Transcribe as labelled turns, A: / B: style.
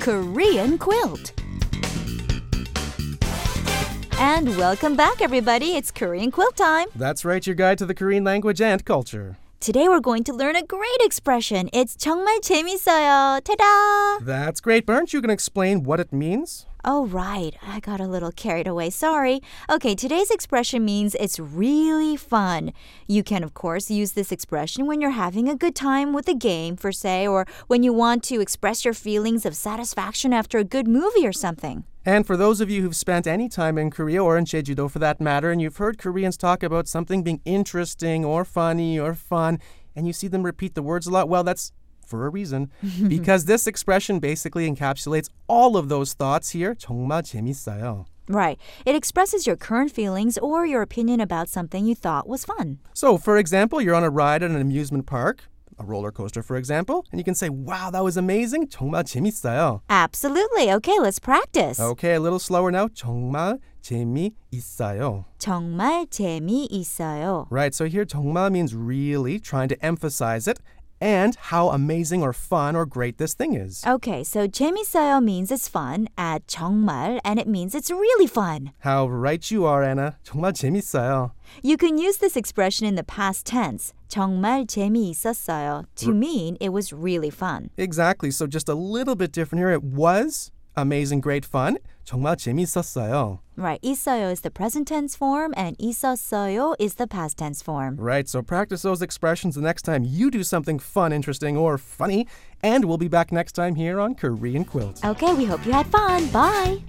A: Korean quilt. And welcome back, everybody. It's Korean quilt time.
B: That's right, your guide to the Korean language and culture.
A: Today we're going to learn a great expression. It's 정말 재밌어요. Ta-da!
B: That's great, but aren't you going to explain what it means?
A: Oh, right. I got a little carried away. Sorry. Okay, today's expression means it's really fun. You can, of course, use this expression when you're having a good time with a game, for say, or when you want to express your feelings of satisfaction after a good movie or something.
B: And for those of you who've spent any time in Korea or in Jeju-do for that matter, and you've heard Koreans talk about something being interesting or funny or fun, and you see them repeat the words a lot, well, that's for a reason. because this expression basically encapsulates all of those thoughts here. 정말 재밌어요.
A: Right. It expresses your current feelings or your opinion about something you thought was fun.
B: So, for example, you're on a ride at an amusement park, a roller coaster, for example, and you can say, wow, that was amazing. 정말 재밌어요.
A: Absolutely. Okay, let's practice.
B: Okay, a little slower now. 정말 재미있어요.
A: 정말 재미있어요.
B: Right, so here 정말 means really, trying to emphasize it, and how amazing or fun or great this thing is.
A: Okay, so 재밌어요 means it's fun. Add 정말 and it means it's really fun.
B: How right you are, Anna. 정말 재밌어요.
A: You can use this expression in the past tense. 정말 재미있었어요 to mean it was really fun.
B: Exactly, so just a little bit different here. It was amazing, great fun. 정말 재밌었어요.
A: Right, 있어요 is the present tense form and 있었어요 is the past tense form.
B: Right, so practice those expressions the next time you do something fun, interesting, or funny. And we'll be back next time here on Korean Quilt.
A: Okay, we hope you had fun. Bye.